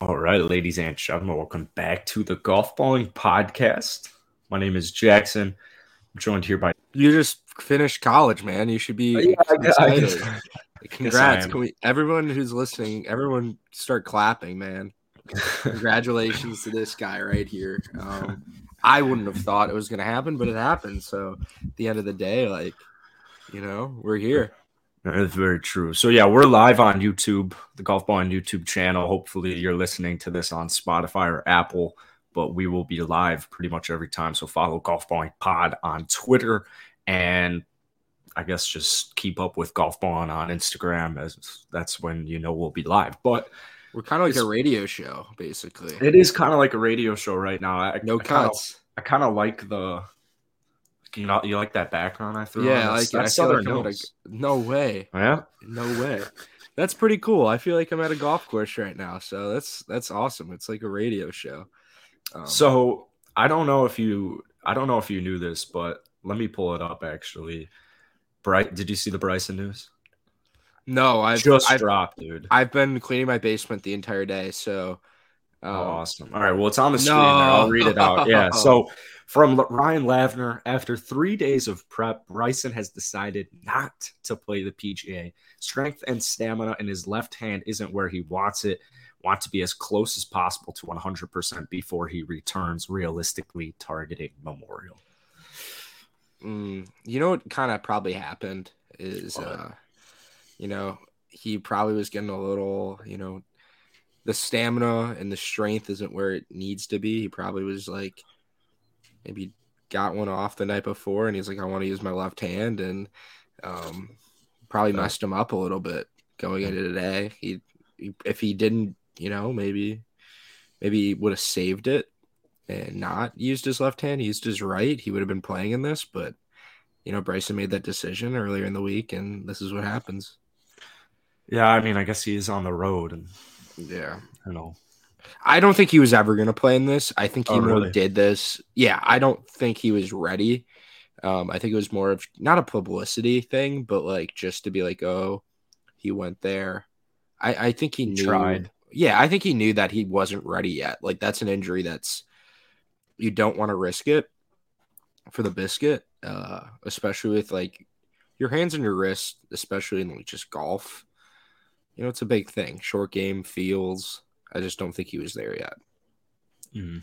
All right, ladies and gentlemen, welcome back to the Golf Balling Podcast. My name is Jackson. I'm joined here by. You just finished college, man. You should be Yeah, I guess- I excited. Congrats. Can we, everyone who's listening, everyone start clapping, man. Congratulations to this guy right here. Um, I wouldn't have thought it was going to happen, but it happened. So at the end of the day, like, you know, we're here. That's very true. So yeah, we're live on YouTube, the Golf Balling YouTube channel. Hopefully, you're listening to this on Spotify or Apple, but we will be live pretty much every time. So follow Golf Balling Pod on Twitter, and I guess just keep up with Golf Balling on Instagram, as that's when you know we'll be live. But We're kind of like a radio show, basically. it is kind of like a radio show right now. I, no cuts. I kind of like the. You know, you like that background I threw. Yeah, on? I That's. I that's feel Southern like I'm a- No way. Yeah, No way. That's pretty cool. I feel like I'm at a golf course right now. So that's that's awesome. It's like a radio show. Um, So I don't know if you I don't know if you knew this, but let me pull it up actually. Bright, did you see the Bryson news? no, I've Just I've, dropped, dude. I've been cleaning my basement the entire day. So oh, awesome. All right, well, it's on the screen there. I'll read it out. Yeah. So from Ryan Lavner, after three days of prep, Bryson has decided not to play the PGA. Strength and stamina in his left hand isn't where he wants it. Want to be as close as possible to 100% before he returns, realistically targeting Memorial. Mm, you know what kind of probably happened is, uh, you know, he probably was getting a little, you know, the stamina and the strength isn't where it needs to be. He probably was like, maybe got one off the night before, and he's like, I want to use my left hand, and um, probably messed him up a little bit going into today. He, he if he didn't, you know, maybe, maybe he would have saved it and not used his left hand, used his right, he would have been playing in this. But you know, Bryson made that decision earlier in the week, and this is what happens. Yeah, I mean, I guess he is on the road, and Yeah, you know, I don't think he was ever going to play in this. I think he Oh, more really? did this. Yeah, I don't think he was ready. Um, I think it was more of not a publicity thing, but like just to be like, oh, he went there. I, I think he He knew. tried. Yeah, I think he knew that he wasn't ready yet. Like that's an injury that's you don't want to risk it for the biscuit, uh, especially with like your hands and your wrist, especially in like just golf. You know, it's a big thing. Short game, feels. I just don't think he was there yet. Mhm.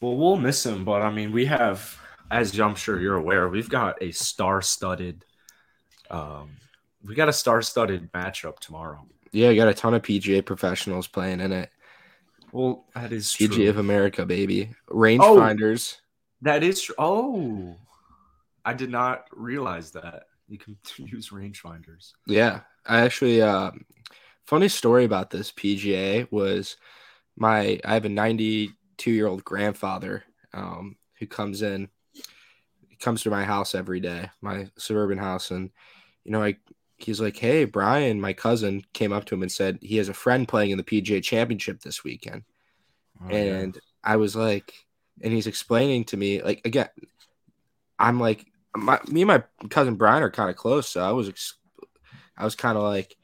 well, we'll miss him, but I mean, we have, as I'm sure you're aware, we've got a star-studded, um, we got a star-studded matchup tomorrow. Yeah, got a ton of PGA professionals playing in it. Well, that is PGA true. of America, baby. Oh. Rangefinders. That is true. Oh, I did not realize that you can use rangefinders. Yeah, I actually. Um, funny story about this PGA was my. I have a 92 year old grandfather um, who comes in, he comes to my house every day, my suburban house, and you know, I. He's like, "Hey, Brian, my cousin came up to him and said he has a friend playing in the PGA Championship this weekend." Oh, yeah. and I was like, and he's explaining to me, like, again, I'm like, my, me and my cousin Brian are kind of close, so I was, ex- I was kind of like,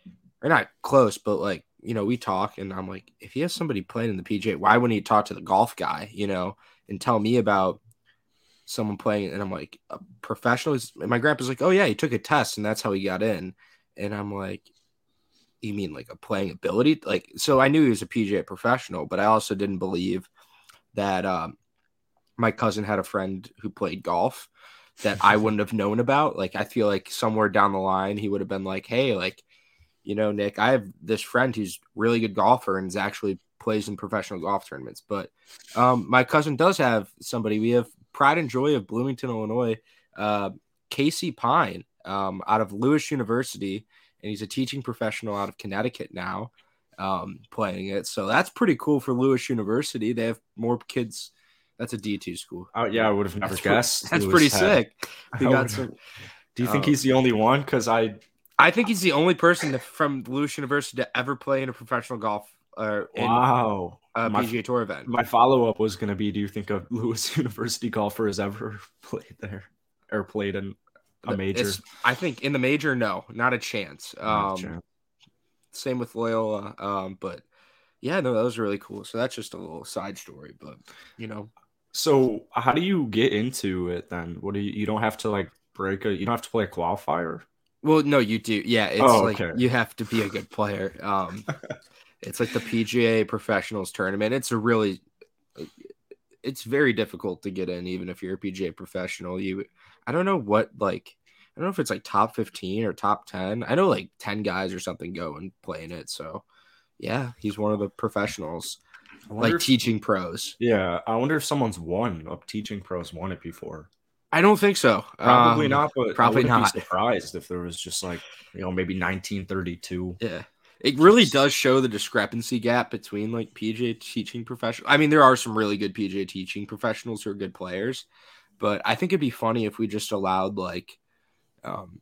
or not close, but like, you know, we talk, and I'm like, if he has somebody playing in the PGA, why wouldn't he talk to the golf guy, you know, and tell me about someone playing? And I'm like, a professional. my grandpa's like, oh yeah, he took a test, and that's how he got in. And I'm like, you mean like a playing ability? Like, so I knew he was a PGA professional, but I also didn't believe that um, my cousin had a friend who played golf that I wouldn't have known about. Like, I feel like somewhere down the line, he would have been like, hey, like, you know, Nick, I have this friend who's really good golfer and is actually plays in professional golf tournaments. But um, my cousin does have somebody. We have pride and joy of Bloomington, Illinois, uh, Casey Pyne um, out of Lewis University and he's a teaching professional out of Connecticut now, um, playing it. So that's pretty cool for Lewis University. They have more kids. That's a D two school. Oh, yeah, I would have never That's guessed. That's pretty sick. We got some. Do you think Oh. he's the only one? Because I, I think he's the only person to, from Lewis University to ever play in a professional golf or in wow. a my- PGA Tour event. My follow up was going to be: Do you think a Lewis University golfer has ever played there or played in a major? It's- I think in the major, no, not a chance. Not a Um, chance. same with Loyola. Um, but yeah, no, that was really cool. So that's just a little side story, but you know, So how do you get into it then? What do you you don't have to like break a you don't have to play a qualifier? well, no, you do. Yeah, it's Oh, like okay. you have to be a good player. Um, it's like the PGA Professionals tournament. It's a really, it's very difficult to get in, even if you're a PGA professional. You, I don't know what like, I don't know if it's like top fifteen or top ten. I know like ten guys or something go and play in it. So, yeah, he's one of the professionals, like if- teaching pros. Yeah, I wonder if someone's won up teaching pros won it before. I don't think so. Probably Um, not, but probably. Be surprised if there was just like you know maybe 1932. Yeah. It really does show the discrepancy gap between like PJ teaching professional. I mean, there are some really good PJ teaching professionals who are good players, but I think it'd be funny if we just allowed like um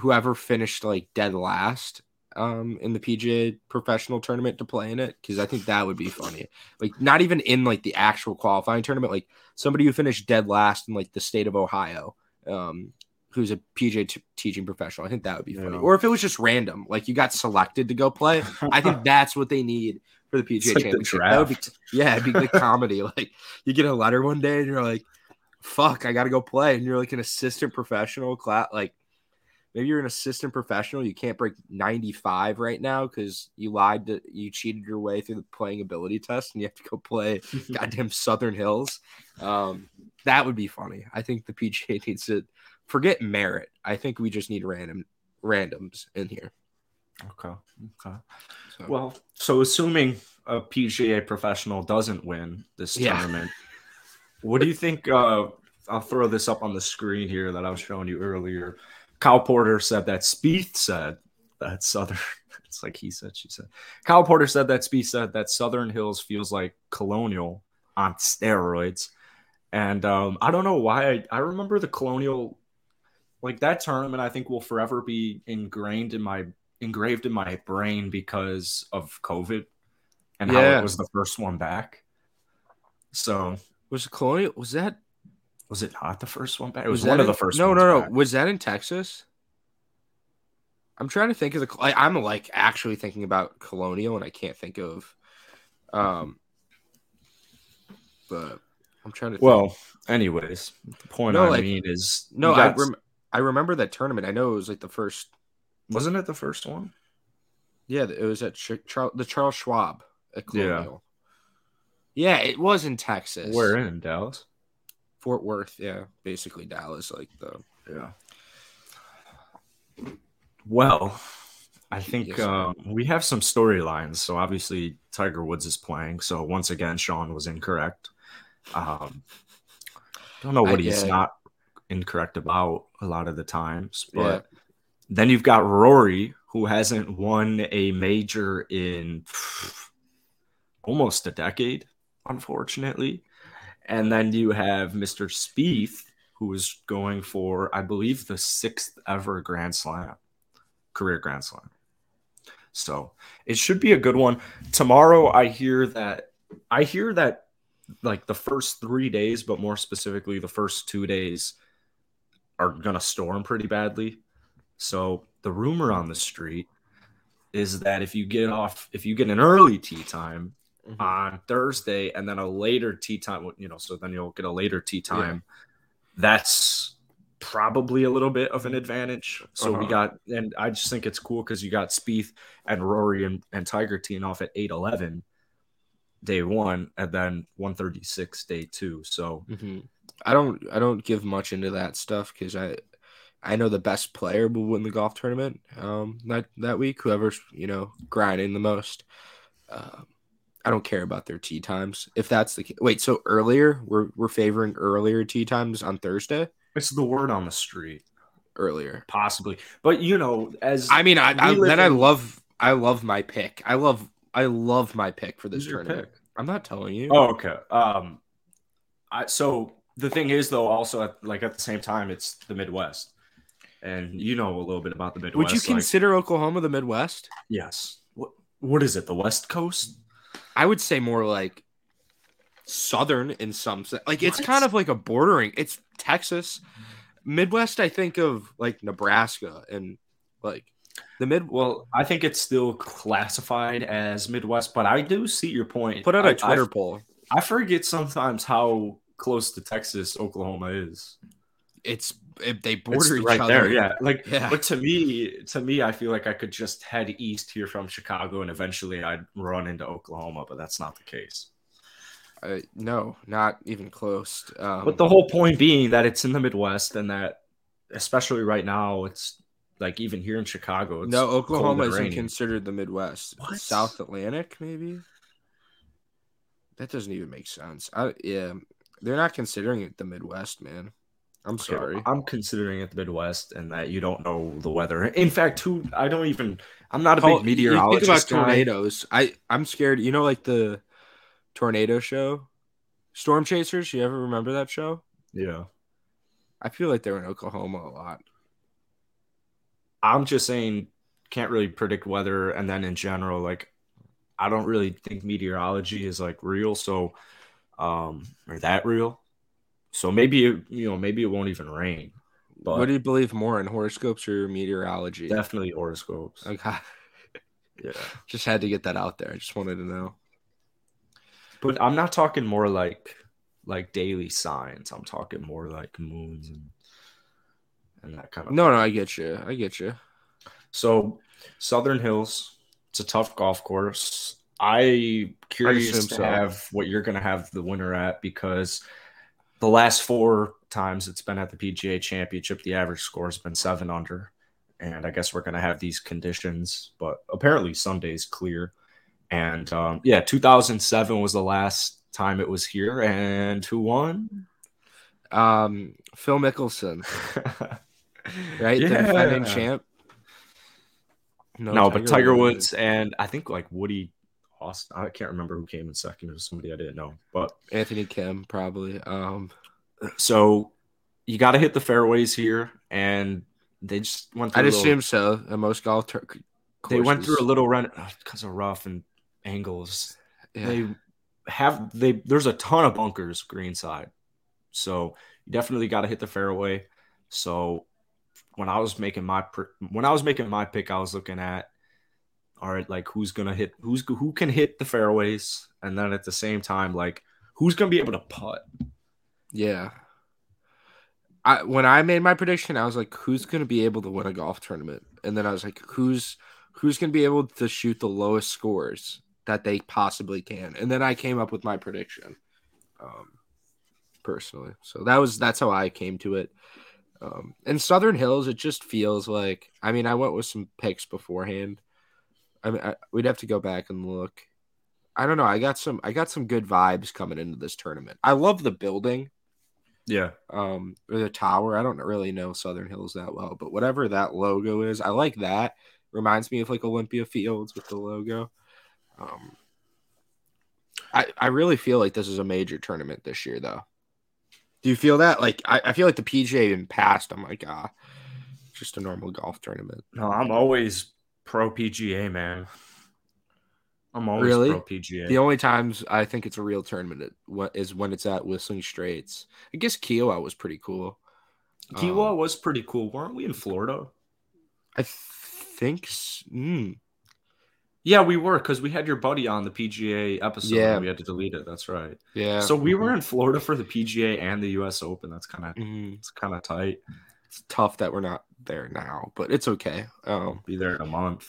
whoever finished like dead last um in the PGA professional tournament to play in it because I think that would be funny. Like not even in like the actual qualifying tournament, like somebody who finished dead last in like the state of Ohio. Um who's a PGA t- teaching professional. I think that would be funny. Yeah. Or if it was just random, like you got selected to go play, I think that's what they need for the PGA like the championship. That would be, draft. yeah, it'd be the comedy. Like you get a letter one day and you're like, "Fuck, I got to go play," and you're like an assistant professional class. Like maybe you're an assistant professional. You can't break 95 right now because you lied to you cheated your way through the playing ability test, and you have to go play goddamn Southern Hills. Um, that would be funny. I think the PGA needs to forget merit. I think we just need random randoms in here. Okay. Okay. So, Well, so assuming a PGA professional doesn't win this Yeah. tournament, what do you think? Uh, I'll throw this up on the screen here that I was showing you earlier. Kyle Porter said that Spieth said that Southern. It's like he said, she said. Kyle Porter said that Spieth said that Southern Hills feels like Colonial on steroids, and um, I don't know why. I, I remember the Colonial, like that tournament. I think will forever be ingrained in my engraved in my brain because of COVID and how it was the first one back. So was it Colonial? Was that was it not the first one back? It was, that one of in- the first. No, ones no, no. back. Was that in Texas? I'm trying to think of the. Like, I'm like actually thinking about Colonial, and I can't think of. Um, but I'm trying to. Think. Well, anyways, the point No, I like- mean is no, I rem- I remember that tournament. I know it was like the first. wasn't it the first one? Yeah, it was at Ch- Char- the Charles Schwab at Yeah. Colonial. Yeah. it was in Texas. Where in Dallas? Fort Worth. Yeah, basically Dallas. Like the. Yeah. Well, I think Yes. um, we have some storylines. So obviously Tiger Woods is playing. So once again, Sean was incorrect. Um, don't know what I- he's not incorrect about a lot of the times, but Yeah. then you've got Rory, who hasn't won a major in almost a decade, unfortunately. And then you have Mr. Spieth, who is going for, I believe, the sixth ever Grand Slam, career Grand Slam. So it should be a good one. Tomorrow, I hear that, I hear that like the first three days, but more specifically, the first two days are going to storm pretty badly. So the rumor on the street is that if you get off, if you get an early tee time, Mhm. on Thursday and then a later tee time, you know, so then you'll get a later tee time. That's probably a little bit of an advantage. So we Uh-huh. got, and I just think it's cool because you got Spieth and Rory and, and Tiger teeing off at 8 11 day one and then 136 day two. So hmm I don't I don't give much into that stuff because I I know the best player will win the golf tournament um that that week. Whoever's you know grinding the most. Um, I don't care about their tee times. If that's the ca- wait, so earlier we're we're favoring earlier tee times on Thursday. it's the word on the street, Earlier. possibly. But, you know, as I mean, I, I then I love I love my pick. I love I love my pick for this Who's tournament. I'm not telling you. Oh, okay. Um, I so the thing is though, also at, like at the same time, it's the Midwest, and you know a little bit about the Midwest. Would you like- consider Oklahoma the Midwest? yes. What what is it? The West Coast? I would say more like southern in some sense. Like it's What? kind of like a bordering. It's Texas, Midwest. I think of like Nebraska and like The mid Well, I think it's still classified as Midwest, but I do see your point. put out a I- Twitter I, poll. I forget sometimes how close to Texas Oklahoma is. It's it, they border each right other. there, yeah. Like, Yeah. but to me, to me, I feel like I could just head east here from Chicago, and eventually I'd run into Oklahoma. But that's not the case. Uh, no, not even close. Um, But the whole point being that it's in the Midwest, and that especially right now, it's like even here in Chicago, it's no, Oklahoma isn't rainy. considered the Midwest. What? South Atlantic, maybe. That doesn't even make sense. I yeah, they're not considering it the Midwest, man. I'm sorry. I'm considering it the Midwest, and that you don't know the weather. In fact, who I don't even. I'm not a big meteorologist. You think about tornadoes. I I'm scared. You know, like the tornado show, Storm Chasers. You ever remember that show? Yeah, I feel like they're in Oklahoma a lot. I'm just saying, can't really predict weather, and then in general, like, I don't really think meteorology is like real. So, um, or that real. So maybe it, you know, maybe it won't even rain. But what do you believe more in horoscopes or meteorology? definitely horoscopes. Okay, Yeah. just had to get that out there. I just wanted to know. But I'm not talking more like like daily signs. I'm talking more like moons and and that kind of. No, no, I get you. I get you. So Southern Hills, it's a tough golf course. I curious assume to so. have what you're going to have the winner at because the last four times it's been at the PGA Championship, the average score has been seven under, and I guess we're going to have these conditions. But apparently Sunday's clear, and um, yeah, 2007 was the last time it was here, and who won? Um, Phil Mickelson, right? The defending champ. No, but Tiger Woods and I think like Woody Austin. I can't remember who came in second. It was somebody I didn't know. But Anthony Kim, probably. Um, so you got to hit the fairways here, and they just went. Through I'd assume so. And most golf tur- they went through a little run because of rough and angles. Yeah. They have they. There's a ton of bunkers greenside, so you definitely got to hit the fairway. So when I was making my when I was making my pick, I was looking at all right, like who's gonna hit who's who can hit the fairways, and then at the same time, like who's gonna be able to putt. Yeah. I when I made my prediction, I was like, who's gonna be able to win a golf tournament? And then I was like, who's who's gonna be able to shoot the lowest scores that they possibly can? And then I came up with my prediction. Um personally. So that was that's how I came to it. Um in Southern Hills, it just feels like I mean, I went with some picks beforehand. I mean I, we'd have to go back and look. I don't know. I got some I got some good vibes coming into this tournament. I love the building Yeah, um or the tower. I don't really know Southern Hills that well, but whatever that logo is, I like that. Reminds me of like Olympia Fields with the logo. Um I I really feel like this is a major tournament this year though. Do you feel that? Like I, I feel like the PGA in past, I'm like, ah, just a normal golf tournament. no, I'm always pro PGA man. I'm always Really? pro PGA. The only times I think it's a real tournament it- what is when it's at Whistling Straits. I guess Kiawah was pretty cool. Kiawah Um, was pretty cool. Weren't we in Florida? I think s- mm, Yeah, we were because we had your buddy on the PGA episode. Yeah. and we had to delete it. That's right. yeah. So we were in Florida for the PGA and the U.S. Open. That's kind of Mhm. it's kind of tight. it's tough that we're not there now, but it's okay. Um, Be there in a month.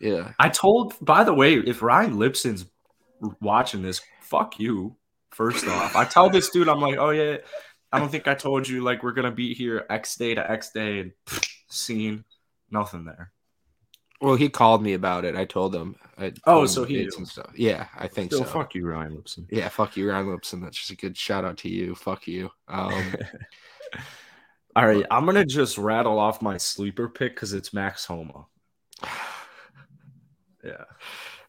yeah, I told, by the way, if Ryan Lipson's watching this, fuck you. First off, I tell this dude, I'm like, oh yeah, I don't think I told you like we're gonna be here X day to X day and scene, nothing there. well, he called me about it. I told him. I Oh, told him so he and stuff. Yeah, I think So so. fuck you, Ryan Lipson. Yeah, fuck you, Ryan Lipson. That's just a good shout out to you. Fuck you. Um, All right, I'm gonna just rattle off my sleeper pick because it's Max Homa. Yeah,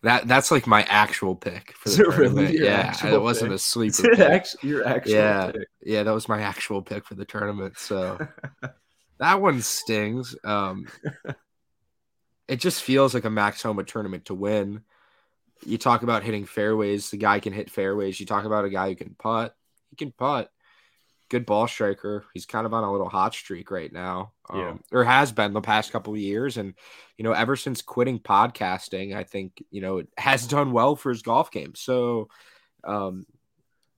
that that's like my actual pick for Is the it really tournament. Yeah, it wasn't pick? a sleeper. Is it pick. actually your actual Yeah. pick? Yeah, that was my actual pick for the tournament. So that one stings. Um, it just feels like a Max Homa tournament to win. You talk about hitting fairways. The guy can hit fairways. You talk about a guy who can putt. He can putt. Good ball striker. He's kind of on a little hot streak right now, um, Yeah. or has been the past couple of years. And you know, ever since quitting podcasting, I think you know it has done well for his golf game. So, um,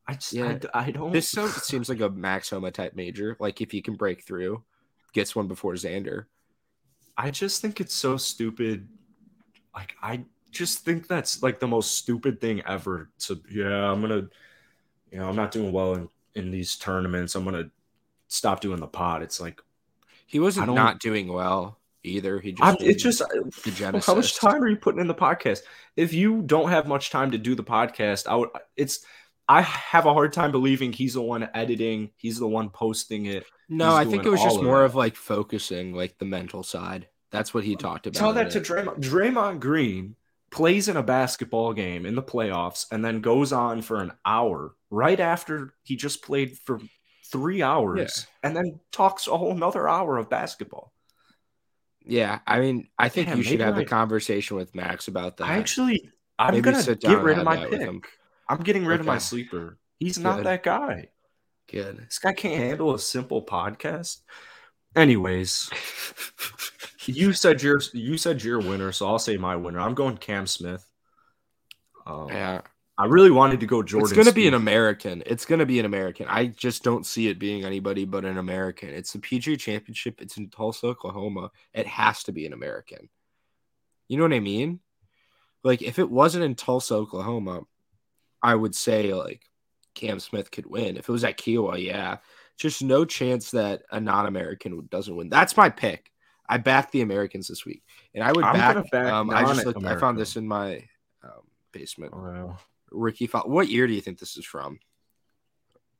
I just Yeah. I, I don't. this seems like a Max Homa type major. Like if he can break through, gets one before Xander. I just think it's so stupid. Like I just think that's like the most stupid thing ever. To yeah, I'm gonna, you know, I'm not doing well in in these tournaments. I'm gonna stop doing the pod. It's like He wasn't don't- doing well either. He just it's just the genesis. how much time are you putting in the podcast? If you don't have much time to do the podcast, I would. It's I have a hard time believing he's the one editing. He's the one posting it. No, I think it was just of more of like focusing, like the mental side. That's what he talked about. Tell that to it. Draymond. Draymond Green plays in a basketball game in the playoffs and then goes on for an hour right after he just played for three hours and then talks a whole nother hour of basketball. Yeah, I mean, I think you should have a conversation with Max about that. I actually, I'm Maybe gonna sit down get rid of my pick. I'm getting rid of my sleeper. He's not that guy. Good. This guy can't handle a simple podcast. Anyways, you said your you said your winner, so I'll say my winner. I'm going Cam Smith. Um, Yeah, I really wanted to go Jordan. it's gonna be an American. It's gonna be an American. I just don't see it being anybody but an American. It's the PGA Championship. It's in Tulsa, Oklahoma. It has to be an American. You know what I mean? Like if it wasn't in Tulsa, Oklahoma, I would say like Cam Smith could win. If it was at Kiawah, yeah. Just no chance that a non-American doesn't win. That's my pick. I back the Americans this week, and I would I'm back. back um, I just looked, I found this in my um, basement. Wow. Rickie Fowler. What year do you think this is from?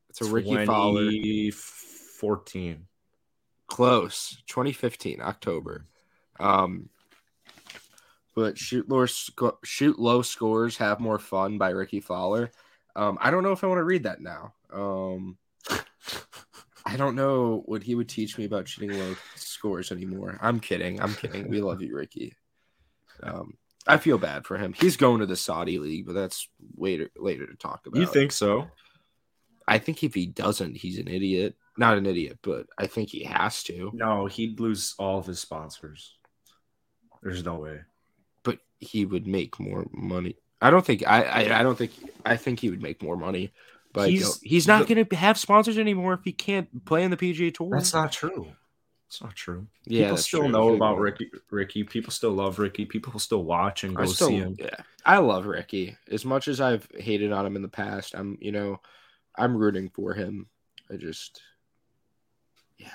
It's a Rickie Fowler. 2014. Close. 2015, October. Um, but shoot low, sco- shoot low scores, have more fun by Rickie Fowler. Um, I don't know if I want to read that now. Um, I don't know what he would teach me about shooting low scores anymore. I'm kidding. I'm kidding. We love you, Rickie. Um, I feel bad for him. He's going to the Saudi league, but that's later later to talk about. You think so? I think if he doesn't, he's an idiot. Not an idiot, but I think he has to. No, he'd lose all of his sponsors. There's no way. But he would make more money. I don't think. I. I, I don't think. I think he would make more money. But He's- he's not going to have sponsors anymore if he can't play in the PGA Tour. That's not true. It's not true. yeah, People still true. know about. Rickie. Rickie. People still love Rickie. People still watch and go still, see him. yeah, I love Rickie as much as I've hated on him in the past. I'm, you know, I'm rooting for him. I just, yeah,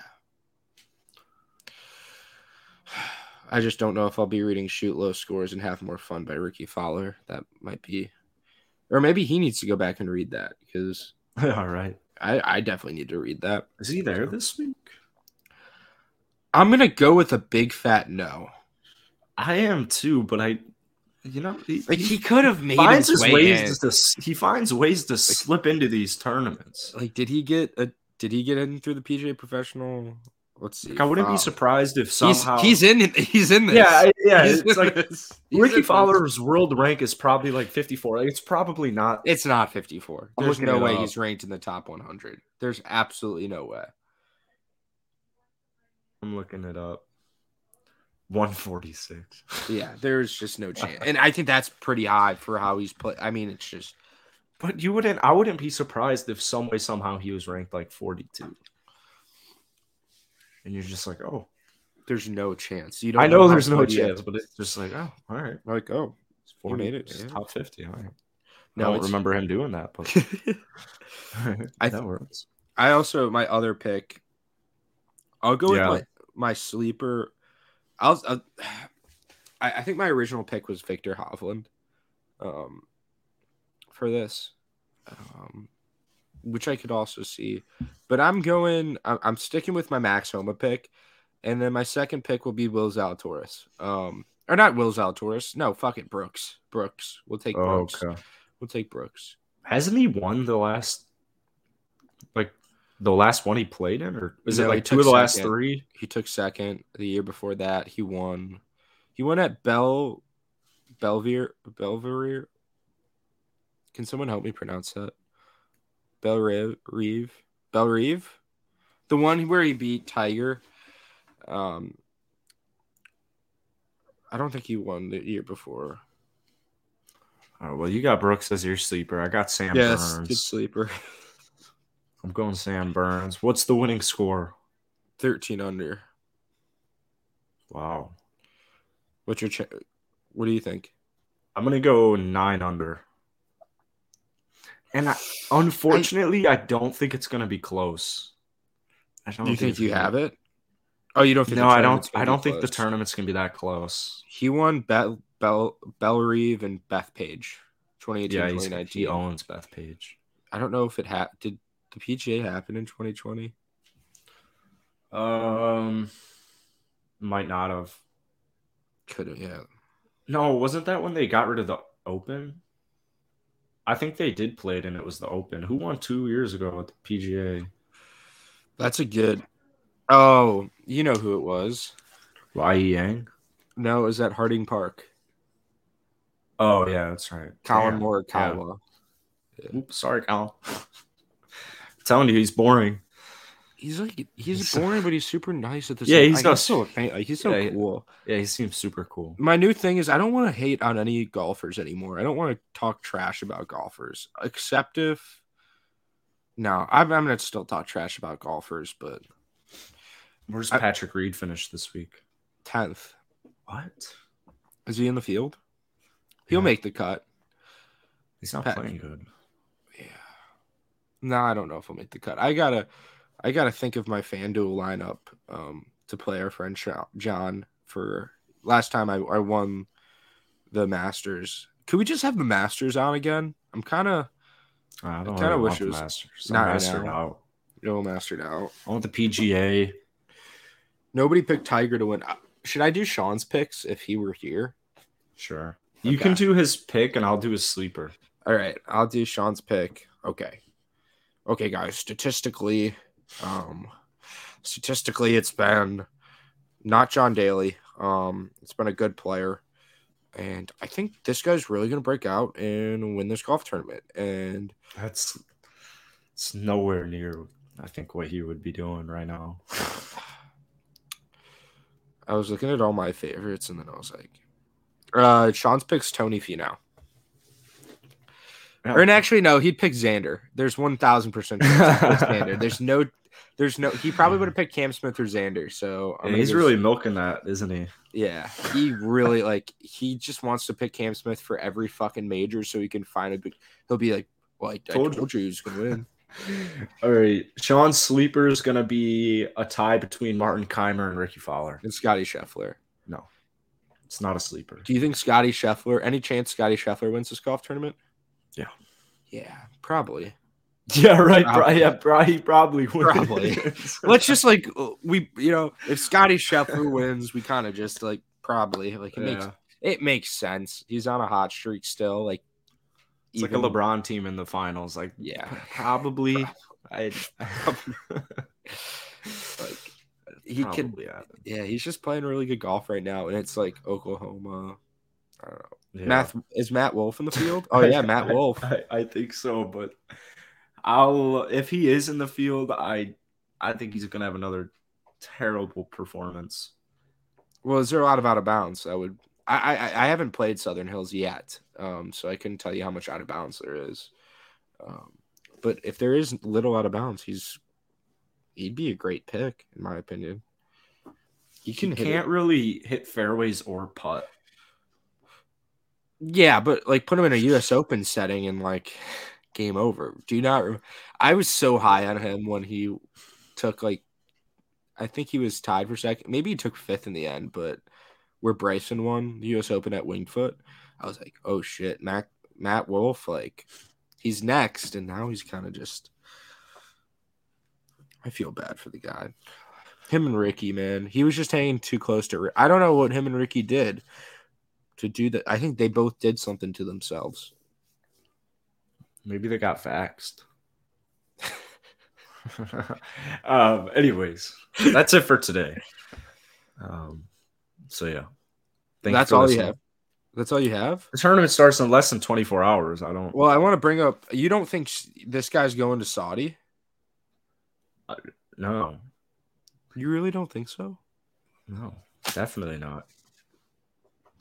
I just don't know if I'll be reading shoot low scores and have more fun by Rickie Fowler. That might be, or maybe he needs to go back and read that because all right. I, I definitely need to read that. Is he there this week? I'm gonna go with a big fat no. I am too, but I, you know, he, Like he could have made finds his his way ways in. to, he finds ways to slip into these tournaments. Like, did he get a? Did he get in through the PGA Professional? Let's see. Like, I wouldn't be Uh, surprised if He's, somehow he's in. He's in this. Yeah, yeah. He's It's like this. Rickie. Fowler's world rank is probably like 54. Like, it's probably not. It's not 54. There's no way up. he's ranked in the top 100. There's absolutely no way. I'm looking it up. 146. Yeah, there's just no chance. And I think that's pretty high for how he's played. I mean, it's just But you wouldn't. I wouldn't be surprised if some way somehow he was ranked like 42. And you're just like, oh, there's no chance. You don't. I know how there's no chance, but it's just like, oh, all right, Like, oh, it's He made it, yeah. top 50. All right. No, I don't remember him doing that, but I- that works. I also my other pick. I'll go Yeah. with my, my sleeper. I was, i I, I think my original pick was Viktor Hovland. Um, for this, um, which I could also see, but I'm going. I'm, I'm sticking with my Max Homa pick, and then my second pick will be Will Zalatoris. Um, or not Will Zalatoris. No, fuck it, Brooks. Brooks. We'll take Brooks. okay. We'll take Brooks. Hasn't he won the last, like, the last one he played in, or is No, it like two of the last three? He took second the year before that. He won. He won at Bell, Belvedere, Belvedere. Can someone help me pronounce that? Belrive, Reeve, Bellerive, the one where he beat Tiger. Um, I don't think he won the year before. Oh, well, you got Brooks as your sleeper. I got Sam Yes, Burns. good sleeper. I'm going Sam Burns. What's the winning score? Thirteen under. Wow. What's your? Ch- what do you think? I'm gonna go nine under. And I, unfortunately, I, don't think it's gonna be close. I don't you think it's you gonna- have it? Oh, you don't think? No, I don't. I don't think the tournament's gonna be that close. He won Bell Bell Bellerive and Bethpage, 2018, Yeah, 2019. he owns Bethpage. I don't know if it had did the PGA happen in 2020. Um, might not have. Could have, yeah. No, wasn't that when they got rid of the Open? I think they did play it, and it was the Open. Who won two years ago at the PGA? That's a good. Oh, you know who it was? Y E Yang. No, it was at Harding Park. Oh yeah, that's right. Colin Yeah. Kyle. Oops, sorry, Colin. telling you, he's boring. He's like he's boring, but he's super nice at the Yeah, same. he's like, not- he's so like, he's so Yeah, cool. Yeah, he seems super cool. My new thing is I don't want to hate on any golfers anymore. I don't want to talk trash about golfers, except if. No, I'm, I'm gonna still talk trash about golfers, but Where's I- Patrick Reed finish this week? tenth What? is he in the field? He'll Yeah. make the cut. He's not Pat- playing good. Yeah. No, I don't know if I'll make the cut. I gotta, I gotta think of my FanDuel lineup um, to play our friend John for last time I, I won the Masters. Could we just have the Masters on again? I'm kind of I don't kinda wish it was- Masters. not I'm mastered now. out. no mastered out. I want the PGA. Nobody picked Tiger to win. Uh, Should I do Sean's picks if he were here? Sure. You can do his pick, and I'll do his sleeper. All right, I'll do Sean's pick. Okay. Okay, guys, statistically, um statistically it's been not John Daly. Um it's been a good player. And I think this guy's really going to break out and win this golf tournament. And That's it's nowhere near. I think what he would be doing right now. I was looking at all my favorites and then I was like uh Sean's picks Tony Finau. Or and oh. actually no, he'd pick Xander. There's 1000% chance Xander. There's no there's no he probably would have picked Cam Smith or Xander. So Yeah, he's really milking that, isn't he? Yeah, he really like he just wants to pick Cam Smith for every fucking major so he can find a big. He'll be like, "Well, I, I Told told, you." you he was gonna win." All right, Sean's sleeper is gonna be a tie between Martin Kaymer and Rickie Fowler. And Scotty Scheffler. No, it's not a sleeper. Do you think Scotty Scheffler? Any chance Scotty Scheffler wins this golf tournament? Yeah. Yeah, probably. Yeah, right. Pro- Probably. yeah, pro- he probably would. Probably. Let's just like uh, we, you know, if Scotty Scheffler wins, we kind of just like probably like it makes it makes sense. He's on a hot streak still. Like It's like a LeBron team in the finals. Like, Yeah, probably. I. like he could probably happen. Yeah, he's just playing really good golf right now, and it's like Oklahoma. I don't know. Yeah. Matt is Matt Wolf in the field? Oh yeah, Matt Wolf. I, I think so, but I'll if he is in the field, I I think he's gonna have another terrible performance. Well, is there a lot of out of bounds? I would. I I, I haven't played Southern Hills yet, um, so I couldn't tell you how much out of bounds there is. Um, but if there is little out of bounds, he's he'd be a great pick in my opinion. He He can hit can't it. really hit fairways or putt. Yeah, but like put him in a U.S. Open setting and like game over. Do you not? I was so high on him when he took like, I think he was tied for second. Maybe he took fifth in the end, but where Bryson won the U.S. Open at Winged Foot, I was like, oh shit, Matt Matt Wolf, like he's next, and now he's kind of just. I feel bad for the guy. Him and Rickie, man, he was just hanging too close to. I don't know what him and Rickie did to do that. I think they both did something to themselves. Maybe they got faxed. um, anyways, that's it for today. Um, so yeah, Thank That's all you have. That's all you have. The tournament starts in less than 24 hours. I don't. Well, I want to bring up. You don't think sh- this guy's going to Saudi? No, You really don't think so? no, definitely not.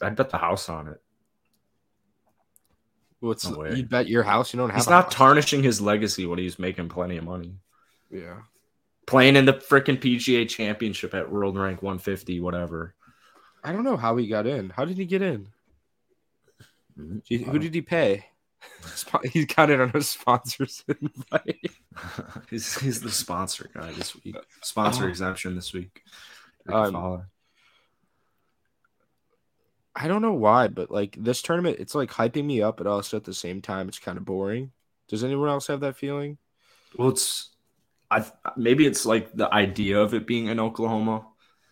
I'd bet the house on it. What's No you bet your house? You don't have. He's not house. tarnishing his legacy when he's making plenty of money. Yeah. Playing in the freaking PGA championship at world rank 150, whatever. I don't know how he got in. How did he get in? Mhm. Who did he pay? Spo- He got it on a sponsor's invite. he's, he's the sponsor guy this week. Sponsor Oh. exemption this week. Um. I don't know why, but like this tournament, it's like hyping me up, but also at the same time, it's kind of boring. Does anyone else have that feeling? Well, it's I maybe it's like the idea of it being in Oklahoma,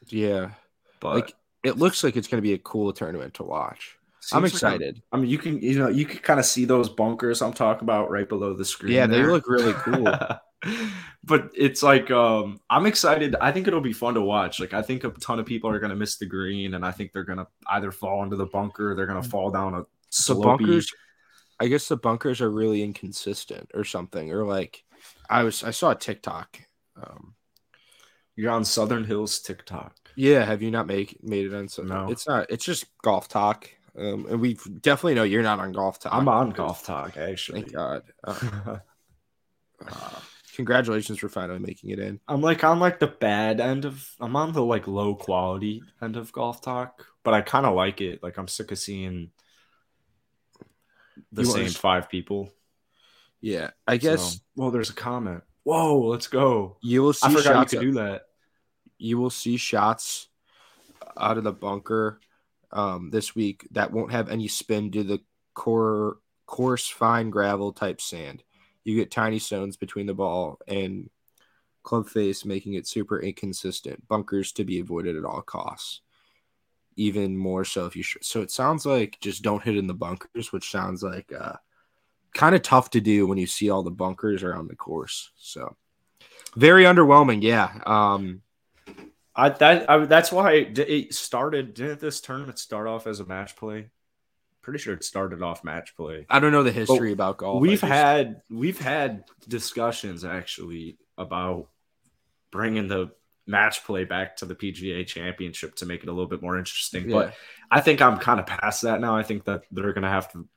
Yeah, but like it looks like it's going to be a cool tournament to watch. I'm seems like excited. I mean, you can you know you can kind of see those bunkers I'm talking about right below the screen. Yeah, they look really cool. But it's like um I'm excited. I think it'll be fun to watch. Like I think a ton of people are gonna miss the green, and I think they're gonna either fall into the bunker, or they're gonna fall down a slopey. bunkers, I guess the bunkers are really inconsistent or something, or like I was I saw a TikTok. Um, You're on Southern Hills TikTok. yeah, have you not make made it on? So No. it's not. It's just golf talk. Um, and we definitely know you're not on golf talk. I'm on Golf Talk actually. Thank God. Uh, uh, congratulations for finally making it in. I'm like on like the bad end of I'm on the like low quality end of golf talk, but I kind of like it. Like I'm sick of seeing the You same five people. Yeah, I guess So- well, there's a comment. Whoa, let's go. you will see I forgot you shots. could do that. you will see shots out of the bunker um, this week that won't have any spin to the core coarse fine gravel type sand. You get tiny stones between the ball and club face, making it super inconsistent. Bunkers to be avoided at all costs. Even more so if you sh- so it sounds like just don't hit in the bunkers, which sounds like uh, kind of tough to do when you see all the bunkers around the course. So very underwhelming, yeah. Um, I that I, that's why it, it started. Didn't this tournament start off as a match play? Pretty sure it started off match play. I don't know the history about golf. We've had we've had discussions actually about bringing the match play back to the PGA Championship to make it a little bit more interesting. yeah. But I think I'm kind of past that now. I think that they're gonna have to.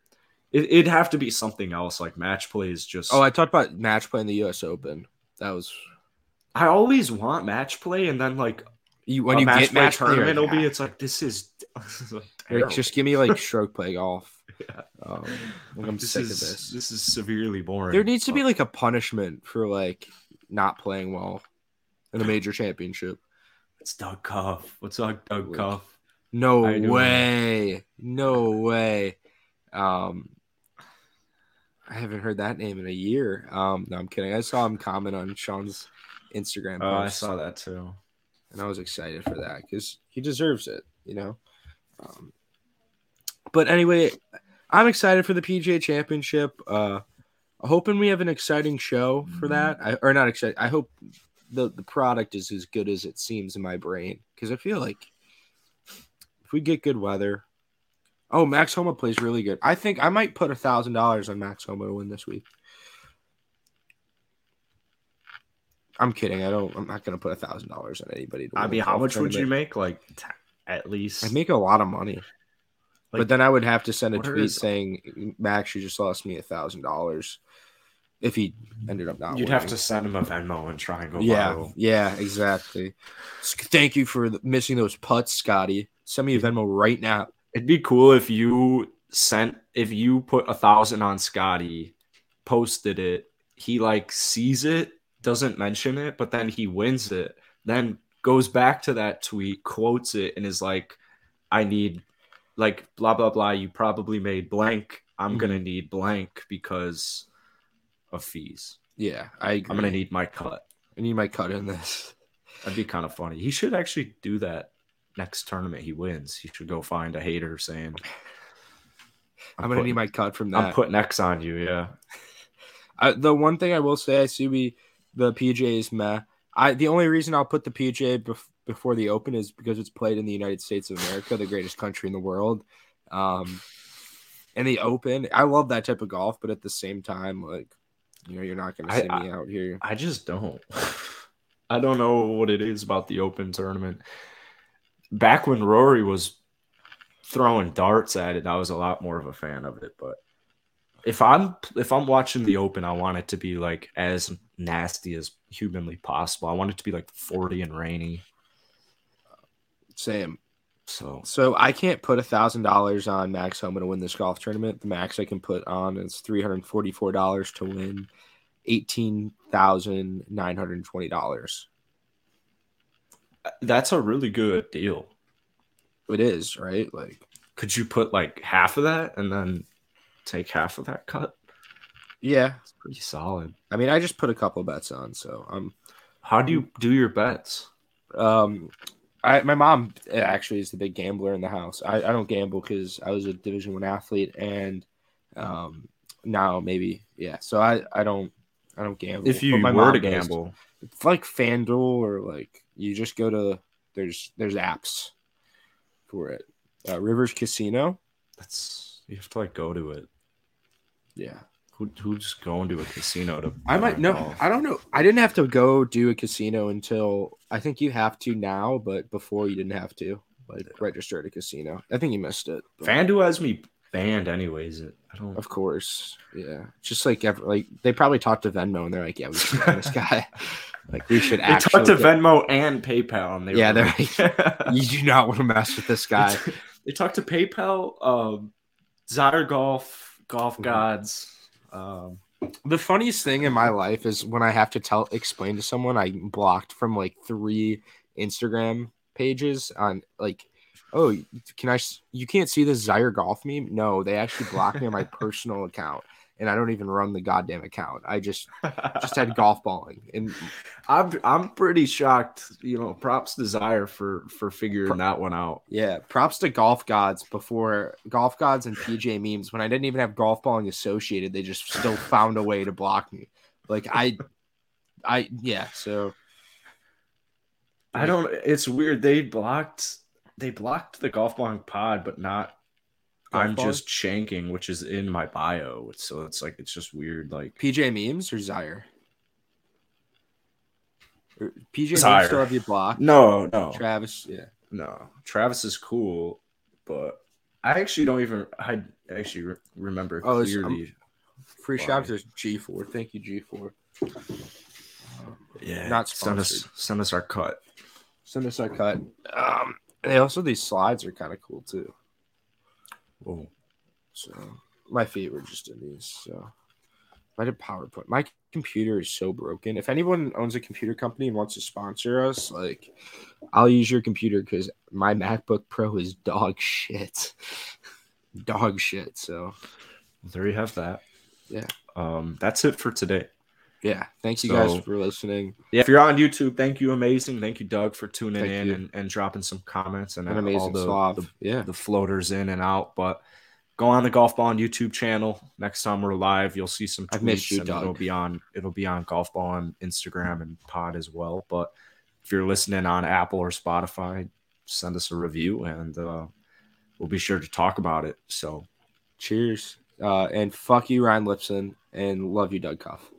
It, it'd have to be something else. Like match play is just. oh, I talked about match play in the U.S. Open. That was I always want match play, and then like you when you match get match play, tournament, it'll be. It's like this is. like, just give me like stroke play golf. Yeah. Um, like, I'm this sick is of this. this is severely boring. There needs to be like a punishment for like not playing well in a major championship. It's Doug Cuff. What's up, Doug Like- Cuff? No way. No way. Um I haven't heard that name in a year. Um no, I'm kidding. I saw him comment on Sean's Instagram Oh, I saw that too. and I was excited for that because he deserves it, you know. Um, but anyway, I'm excited for the PGA Championship. Uh, hoping we have an exciting show for that. I, or not excited. I hope the the product is as good as it seems in my brain because I feel like if we get good weather. Oh, Max Homa plays really good. I think I might put a thousand dollars on Max Homa to win this week. I'm kidding. I don't. I'm not gonna put a thousand dollars on anybody. I mean, how much would you make? Like at least. I make a lot of money, Like, but then I would have to send a tweet his- saying Max, you just lost me a thousand dollars. If he ended up not, you'd have to send him a Venmo and try and go Yeah, viral. yeah, exactly. Thank you for the- missing those putts, Scotty. Send me a Venmo right now. It'd be cool if you sent if you put a thousand on Scotty, posted it, he like sees it, doesn't mention it, but then he wins it, then goes back to that tweet, quotes it, and is like, I need like blah blah blah. You probably made blank. I'm Mhm. gonna need blank because of fees. Yeah, I agree. I'm gonna need my cut. I need my cut in this. That'd be kind of funny. He should actually do that next tournament he wins. He should go find a hater saying, I'm, gonna need my cut from that. I'm putting X on you, yeah. I, the one thing I will say, I see we the PJ is meh. I the only reason I'll put the PGA bef- before the Open is because it's played in the United States of America, the greatest country in the world. Um, and the Open, I love that type of golf, but at the same time, like you know, you're not going to I- see me out here. I just don't. I don't know what it is about the Open tournament. Back when Rory was throwing darts at it, I was a lot more of a fan of it. But if I'm if I'm watching the Open, I want it to be like as nasty as humanly possible. I want it to be like 40 and rainy. Same. So So I can't put a thousand dollars on Max Homa to win this golf tournament. The max I can put on is three hundred forty-four dollars to win eighteen thousand nine hundred twenty dollars. that's a really good deal. It is right. Like Could you put like half of that and then take half of that cut? yeah. It's pretty solid. I mean, I just put a couple bets on, so I'm How do you do your bets? Um, I my mom actually is the big gambler in the house. I, I don't gamble because I was a Division One athlete, and um, now maybe yeah. So I I don't I don't gamble. If you my were mom to does. gamble, it's like FanDuel or like you just go to there's there's apps for it. Uh, Rivers Casino, that's you have to like go to it. Yeah. Who who's going to a casino to? I might no, golf? I don't know. I didn't have to go do a casino until I think you have to now, but before you didn't have to like register at a casino. I think you missed it. but- FanDuel has me banned anyways. I don't. Of course, yeah. Just like ever, like they probably talked to Venmo and they're like, yeah, we should ban this guy. like we should They actually. talked to get- Venmo and PayPal, and they Yeah, they're like, you do not want to mess with this guy. they talked to PayPal, um, Zyre Golf, Golf Mhm. Gods. Um, The funniest thing in my life is when I have to tell explain to someone I'm blocked from like three Instagram pages on like, oh, can I? You can't see the Zaire golf meme. No, they actually blocked me on my personal account, and I don't even run the goddamn account. I just just had golf balling, and I'm I'm pretty shocked. You know, props desire for for figuring that one out. Yeah, props to golf gods before golf gods and PJ memes. When I didn't even have golf balling associated, they just still found a way to block me. Like I, I yeah. So I don't. It's weird. They blocked. They blocked the golf balling pod, but not. I'm just shanking, which is in my bio. So it's like it's just weird. Like PJ memes or Zaire. Or PJ Zaire. memes still have you blocked. no, no, Travis, yeah. no. Travis is cool, but I actually don't even. I actually re- remember Oh, clearly. Free out to G four. Thank you, G four. yeah, not send us sponsored. send us our cut. Send us our cut. Um, and they also these slides are kind of cool too. Whoa. So my feet were just in these. So I did PowerPoint. My computer is so broken. If anyone owns a computer company and wants to sponsor us, like I'll use your computer because my MacBook Pro is dog shit. dog shit. So There you have that. Yeah. Um, that's it for today. Yeah, thank you So- guys for listening. Yeah, if you're on YouTube, thank you, amazing. Thank you, Doug, for tuning Thank in and, and dropping some comments and An all amazing the, the yeah. the floaters in and out. But go on the Golf Balling YouTube channel. Next time we're live, you'll see some tweets I've missed you, and it'll be on it'll be on Golf Balling Instagram and Pod as well. But if you're listening on Apple or Spotify, send us a review and uh, we'll be sure to talk about it. So Cheers. Uh, and fuck you, Ryan Lipson, and love you, Doug Cuff.